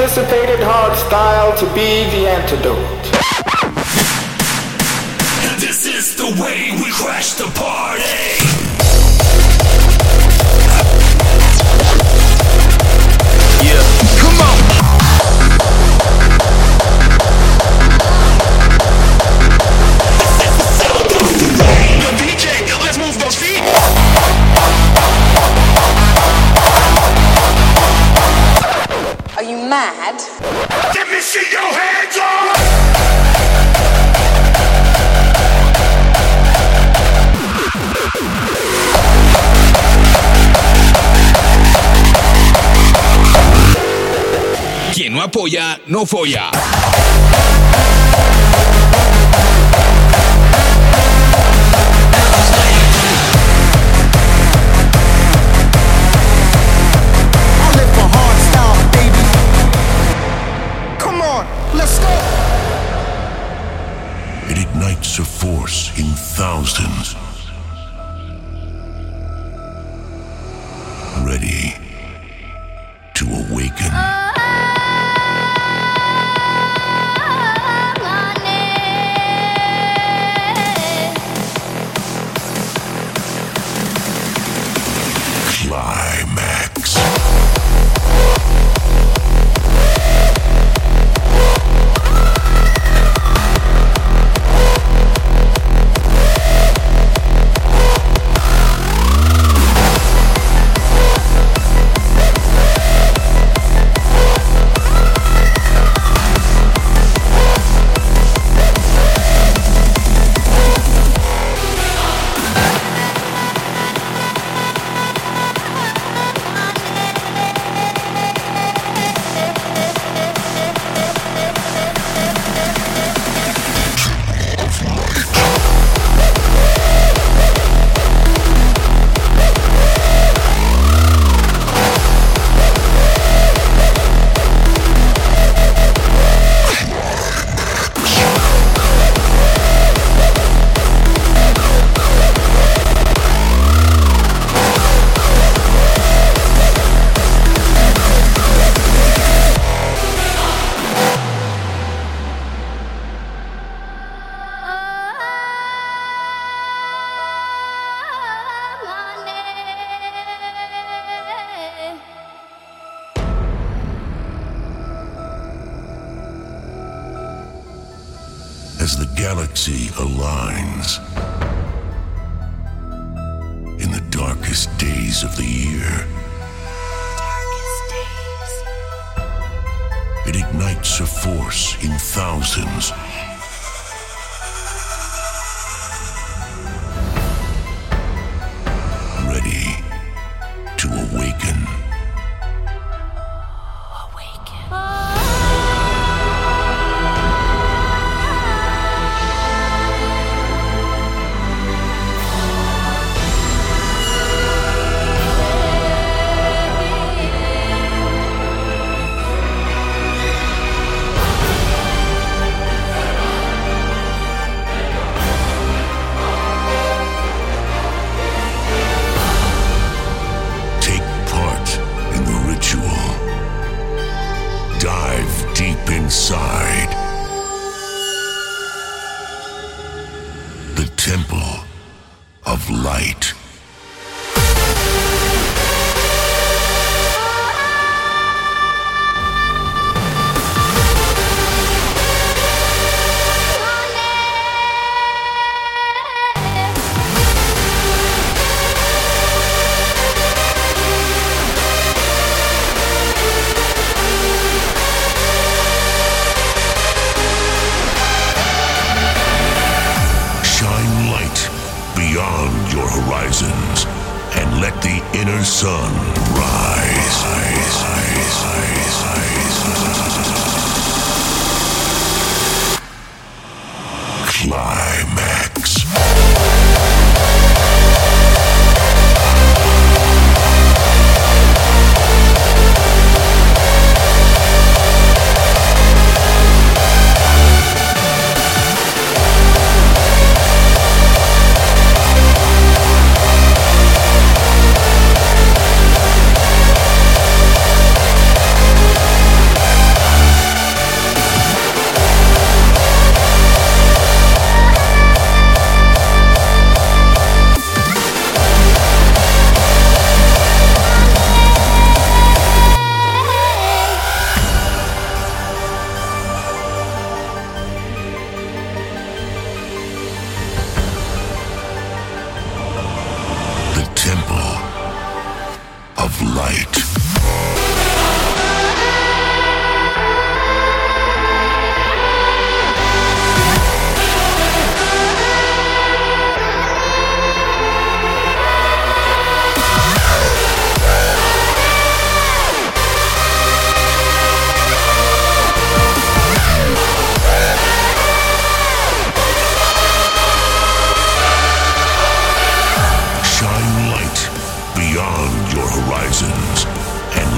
anticipated hard style to be the antidote. And This is the way we crash the party. Quien no apoya, no folla.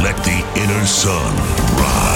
Let the inner sun rise.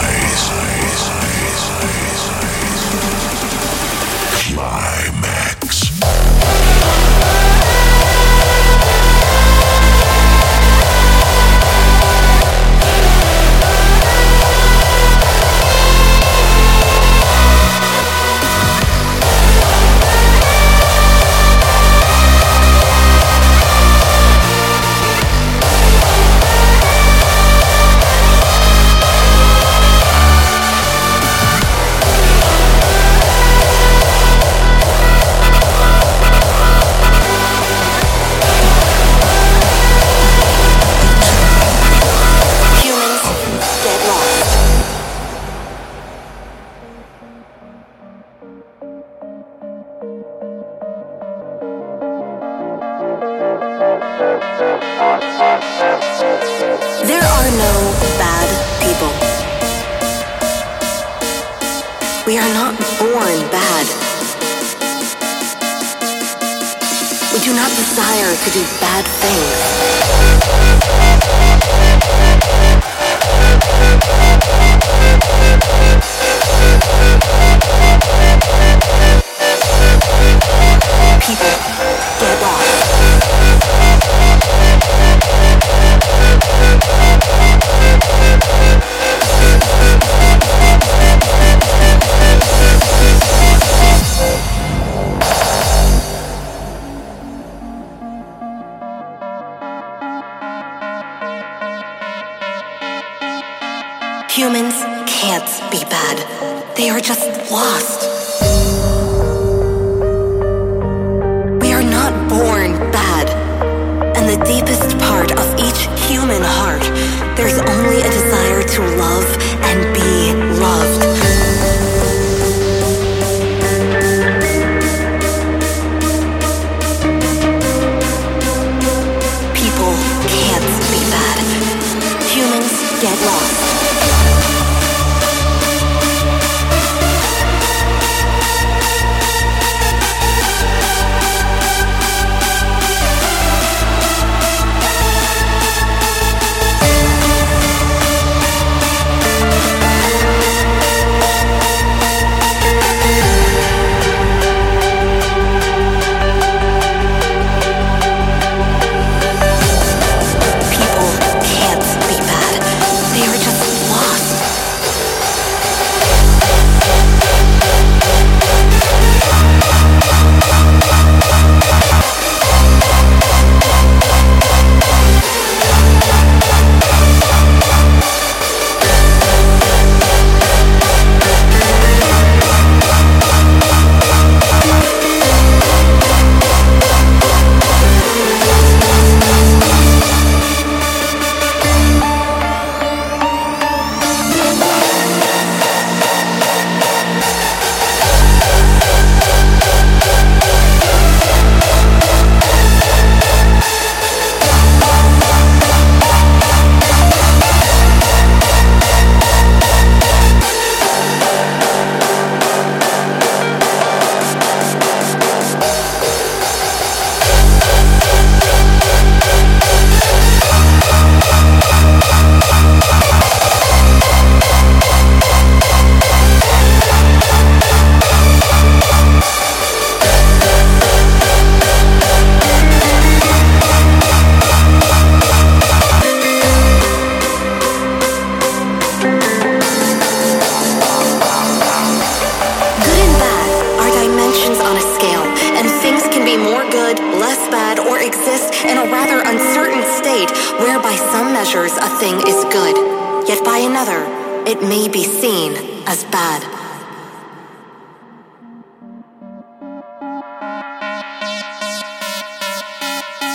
it may be seen as bad.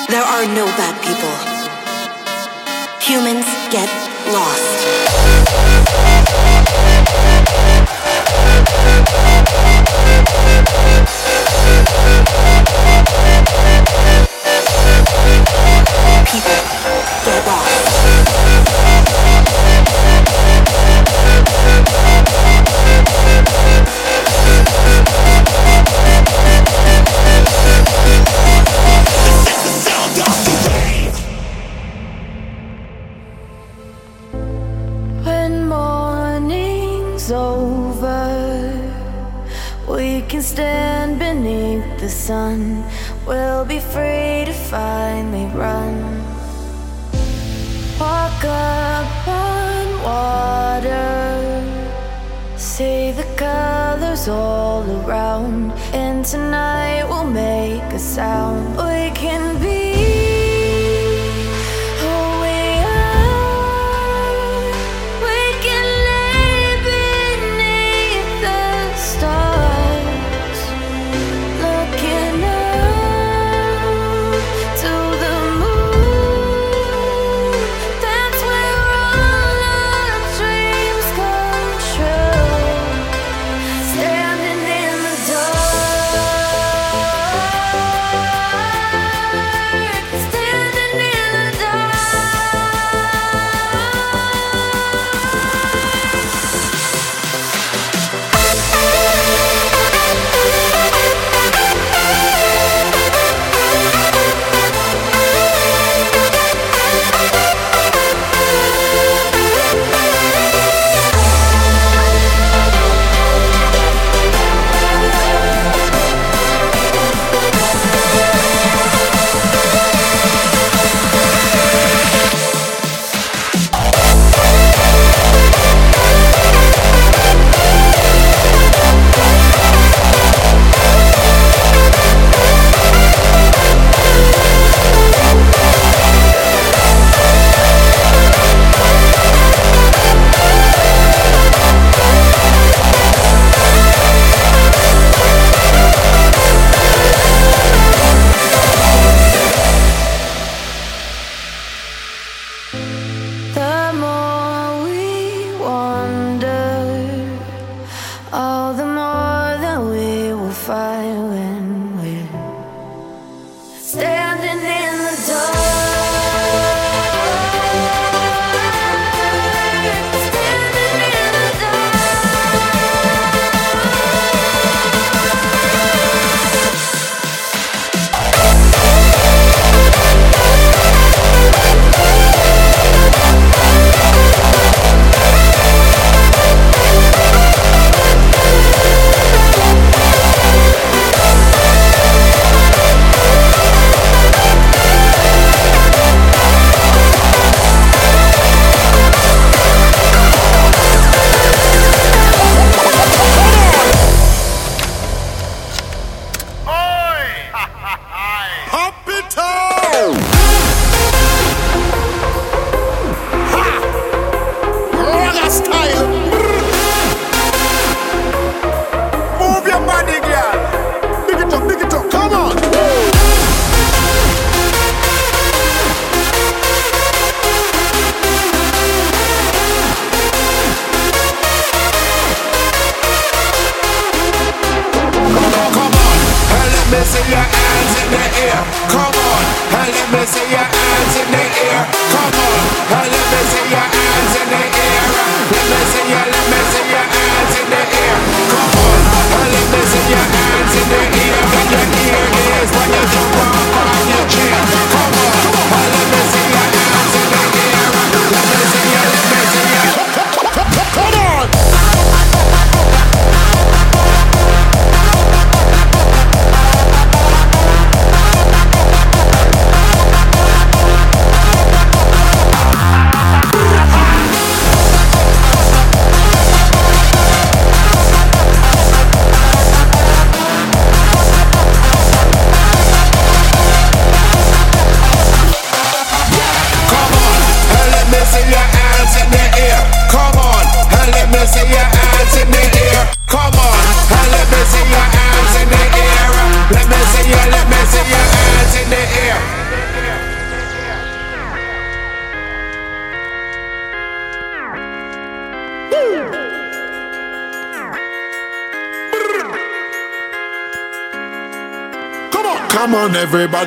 There are no bad people. Humans get lost. People get lost. Make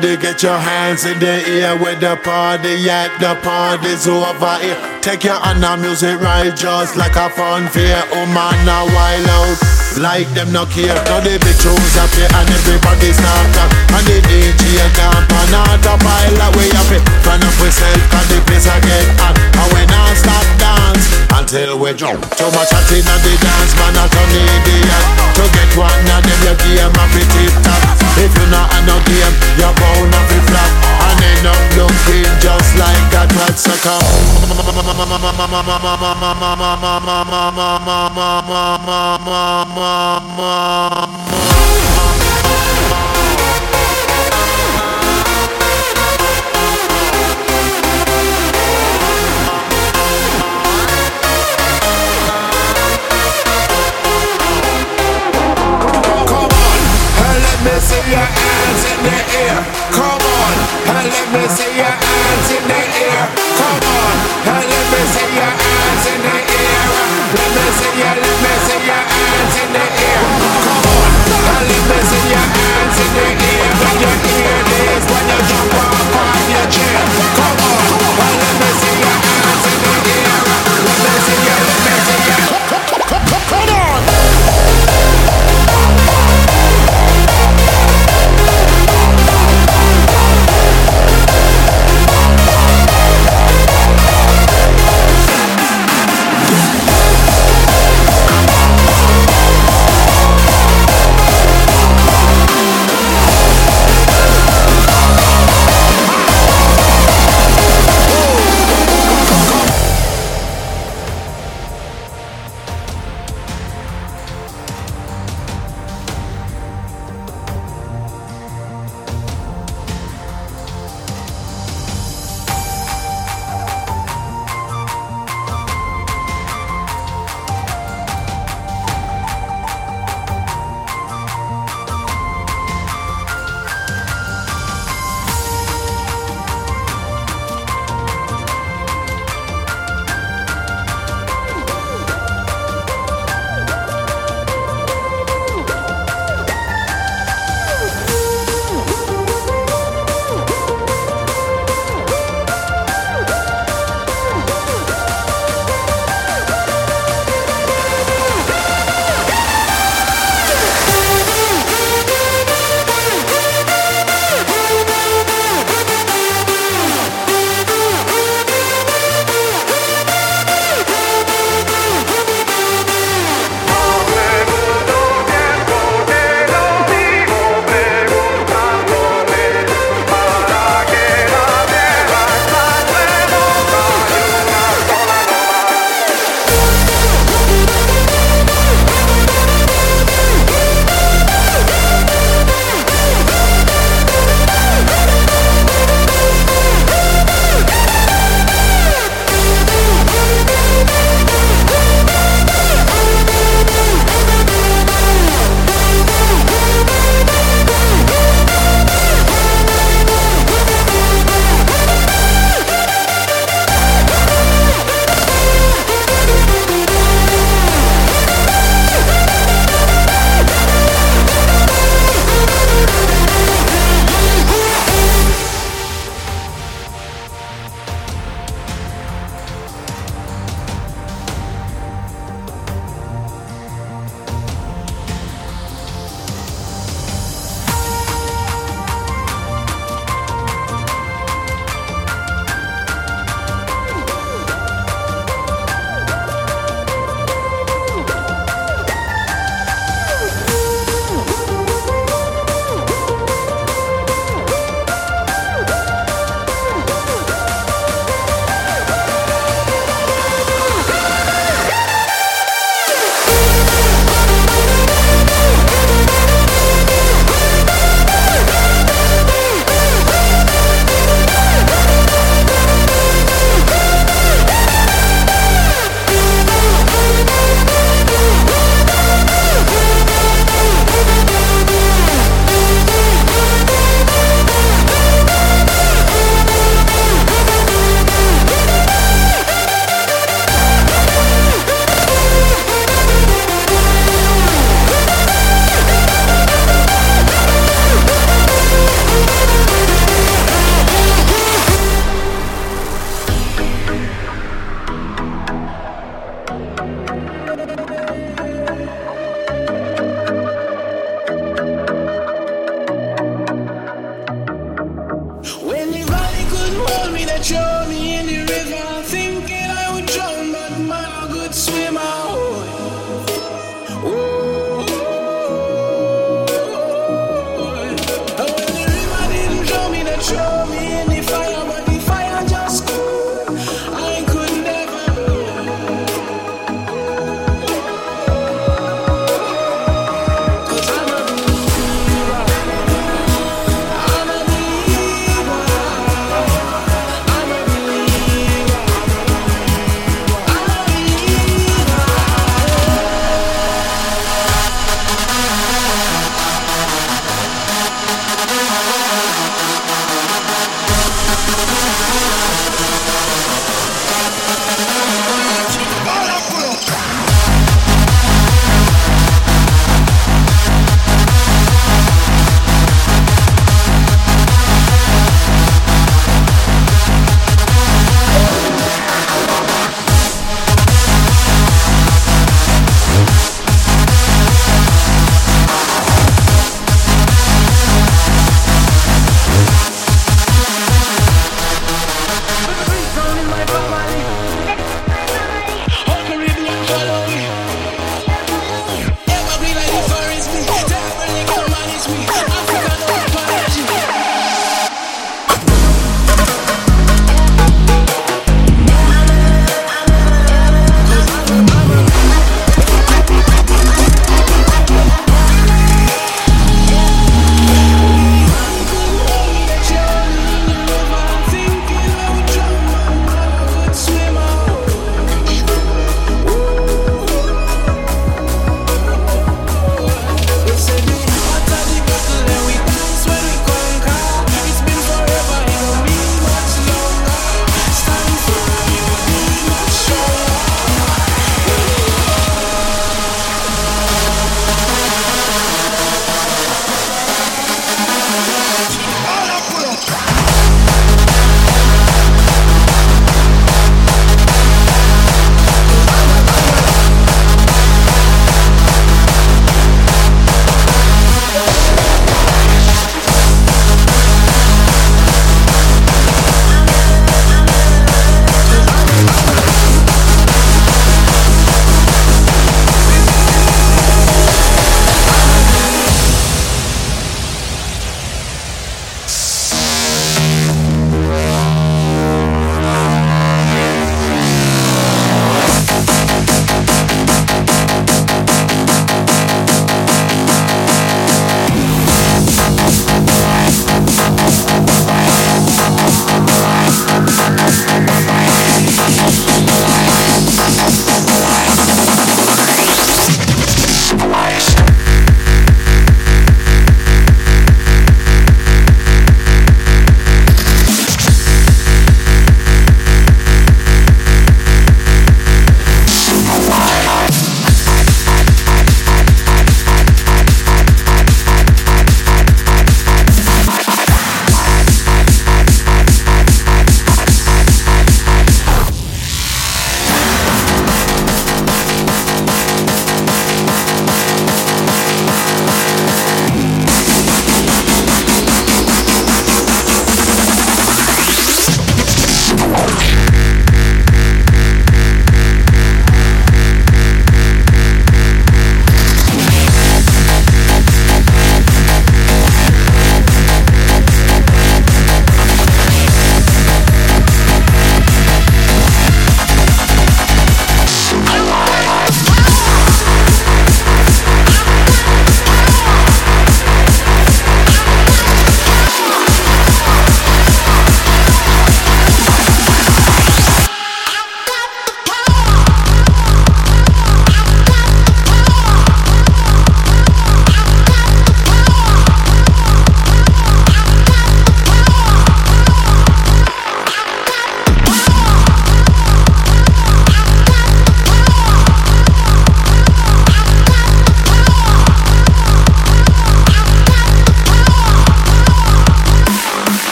Everybody get your hands in the air with the party at the party's over here. Take your hand on music right just like a fun fair. Oh man, now wild out like them no care. Now the big tunes up here and everybody's knocked up. And the DJ camp and all the pile away up it. Turn up yourself cause the place I get hot. Until we jump. Too much chatting on the dance, man, I turn idiot. To get one of them, your game a fi tip top. If you not a no game, you're bound to fi flop. And end up looking just like a twat sucker. Me your hands in the air. Come on, and let me see your hands in the air. Come on, and let me see your hands in the air. Let me see your, let me see your hands in the air. Come on, and let me see your hands in the air. When you jump on your chair.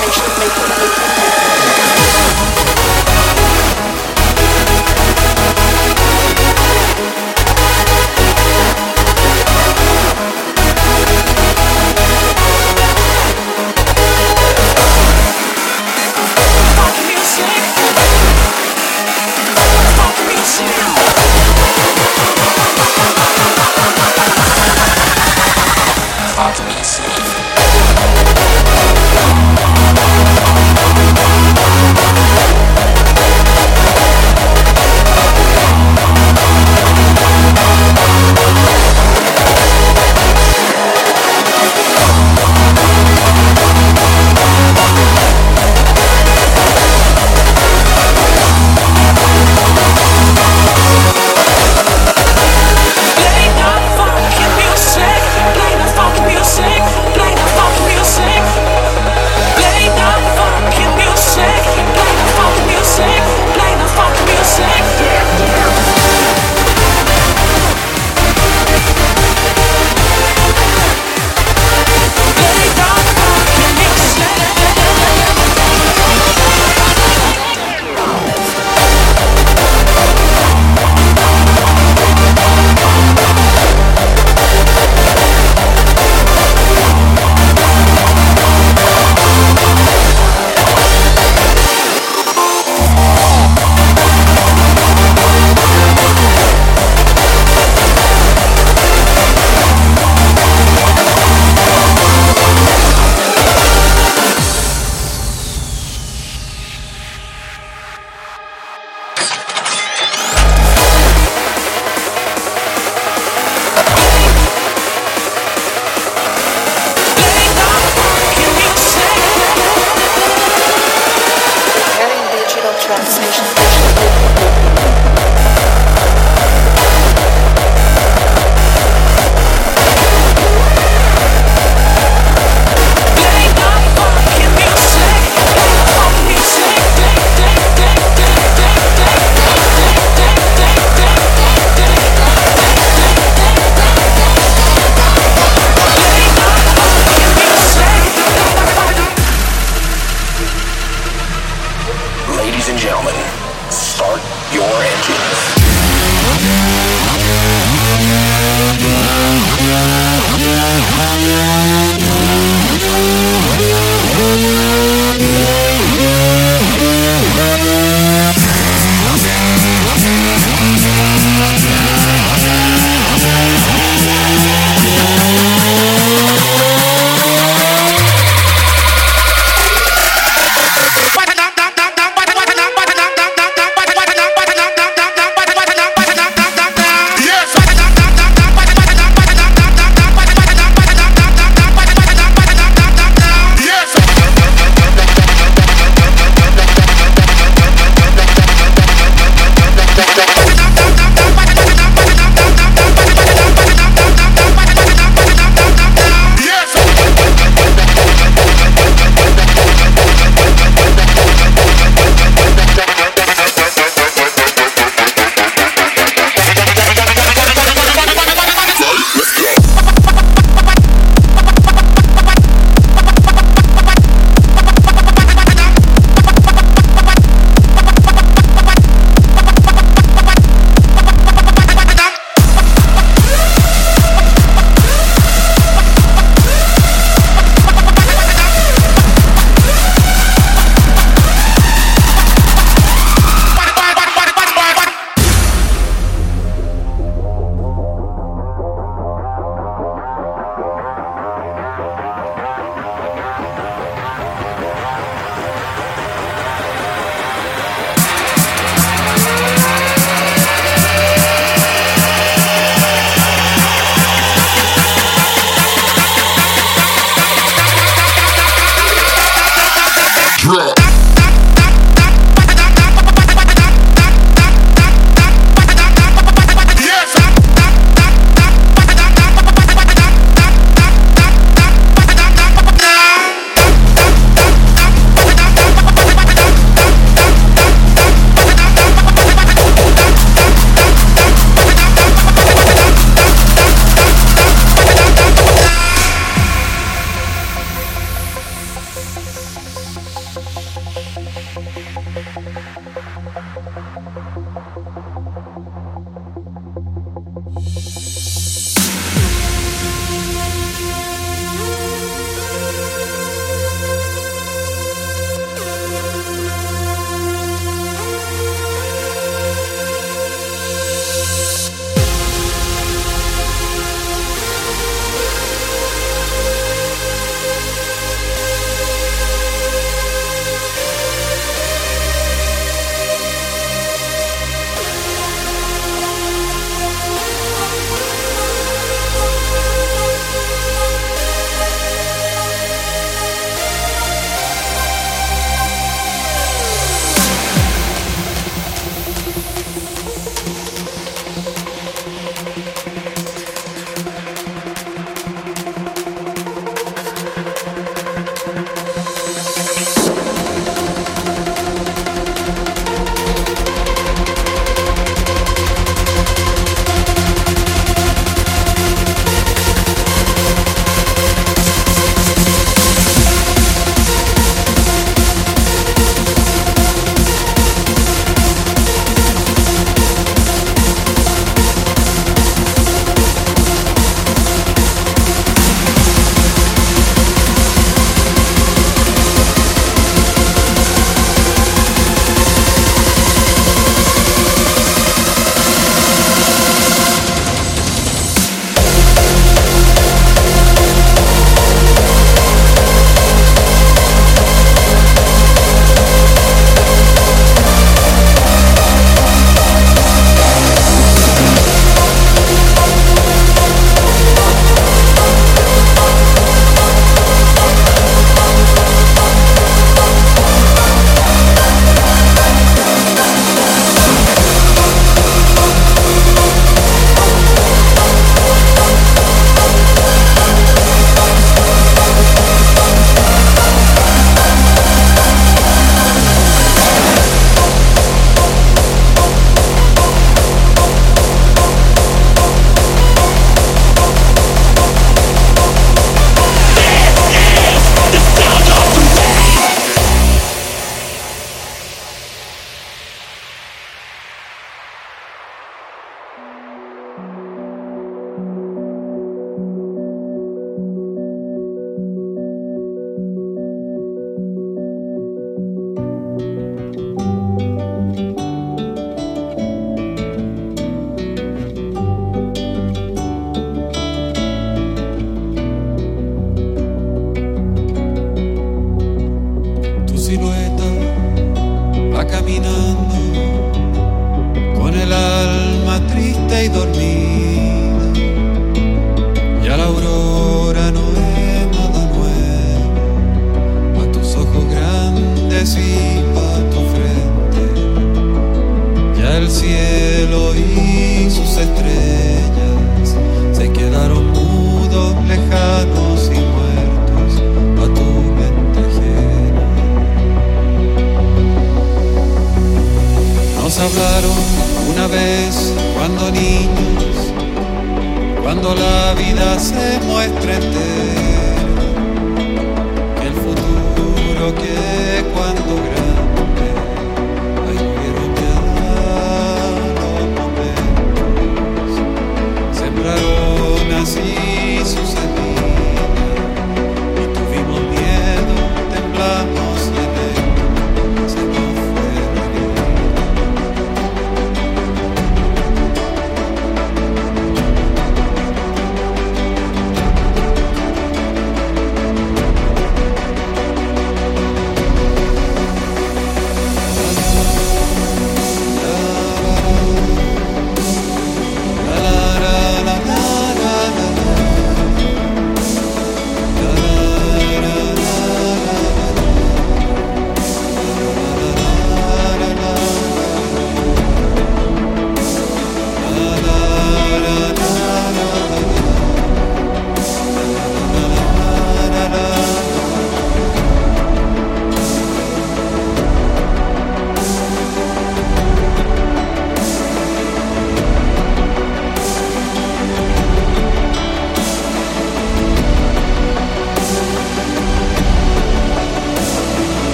make, make, make.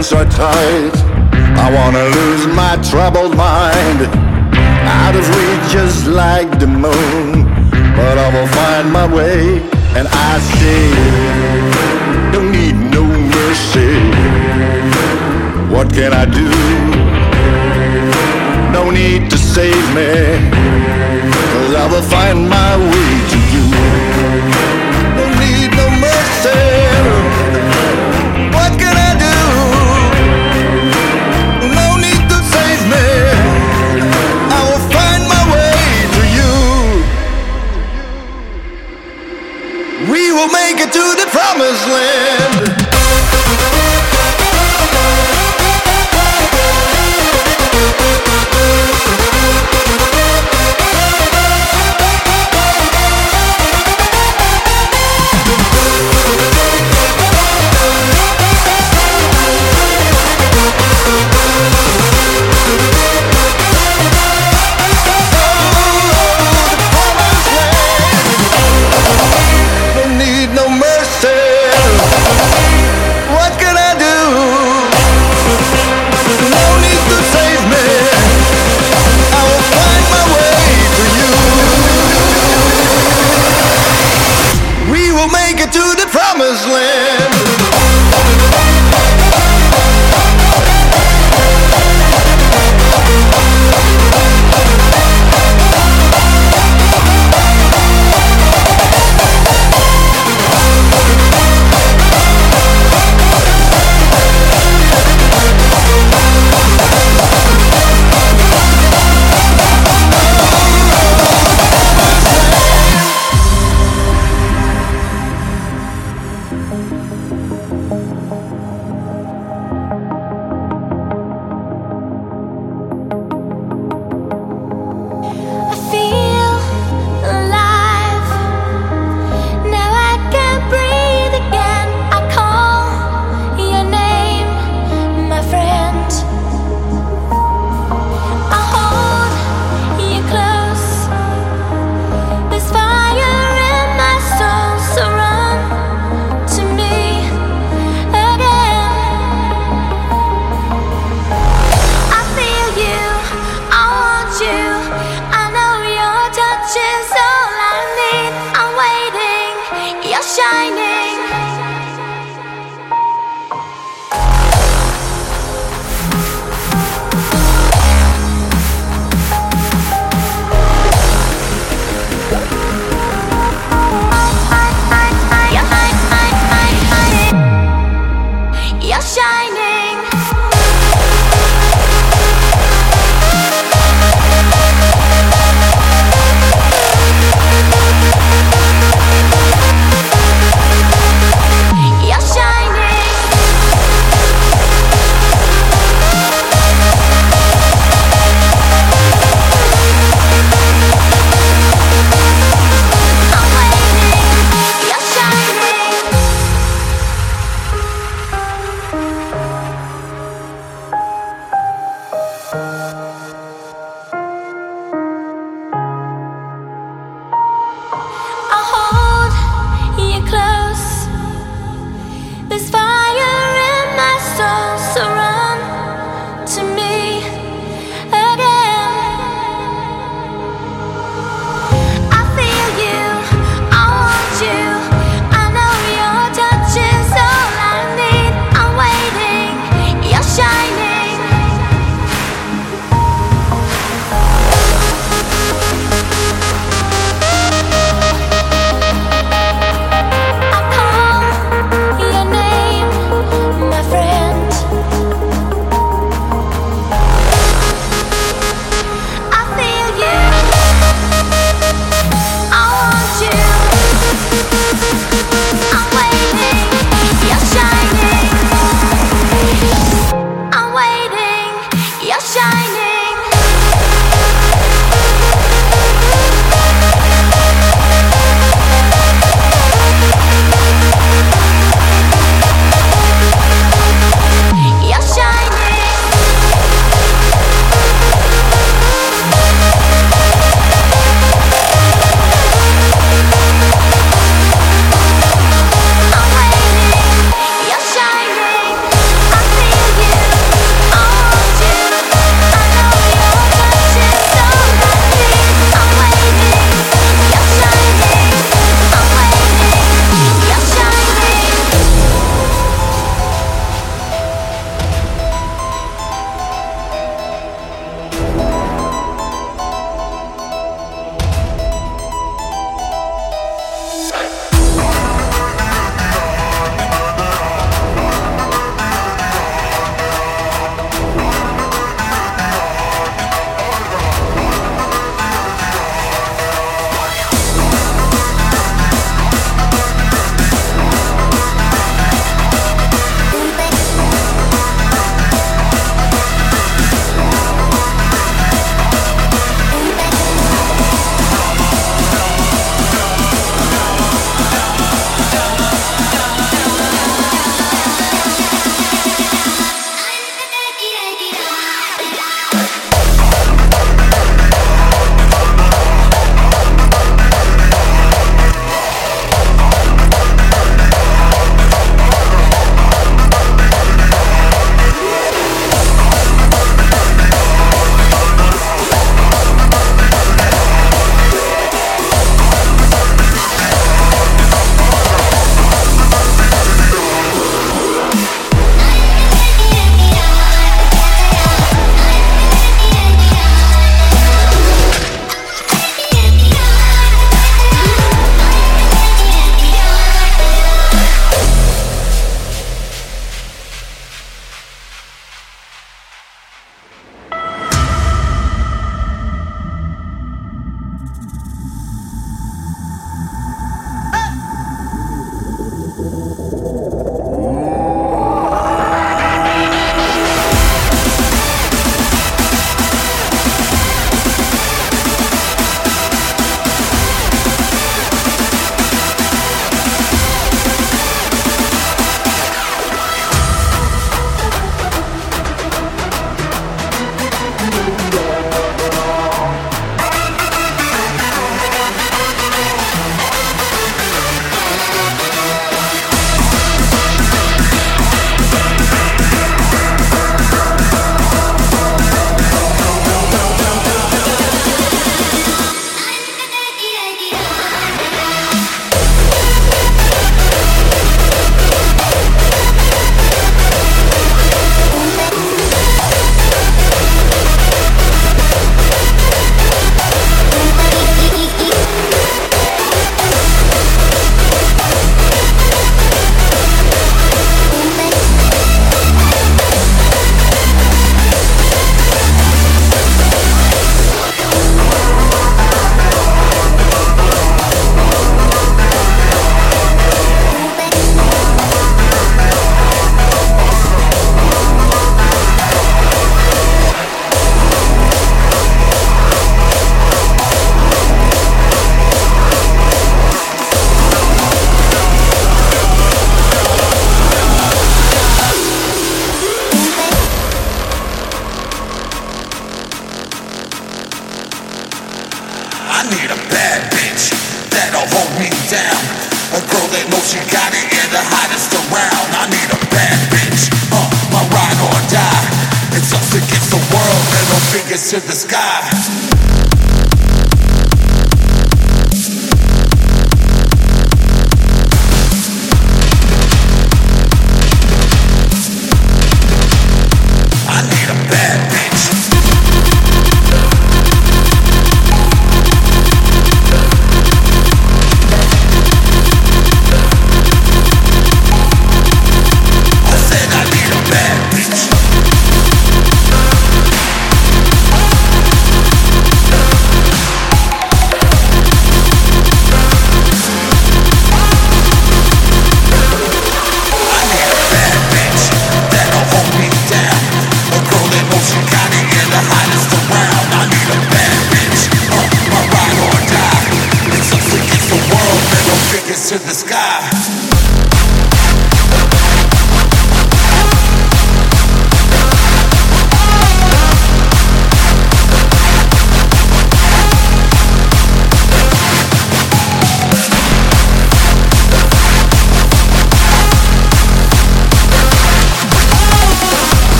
been so tight. I wanna lose my troubled mind out of reach just like the moon. But I will find my way, and I say, don't need no mercy. What can I do? No need to save me, cause I will find my way to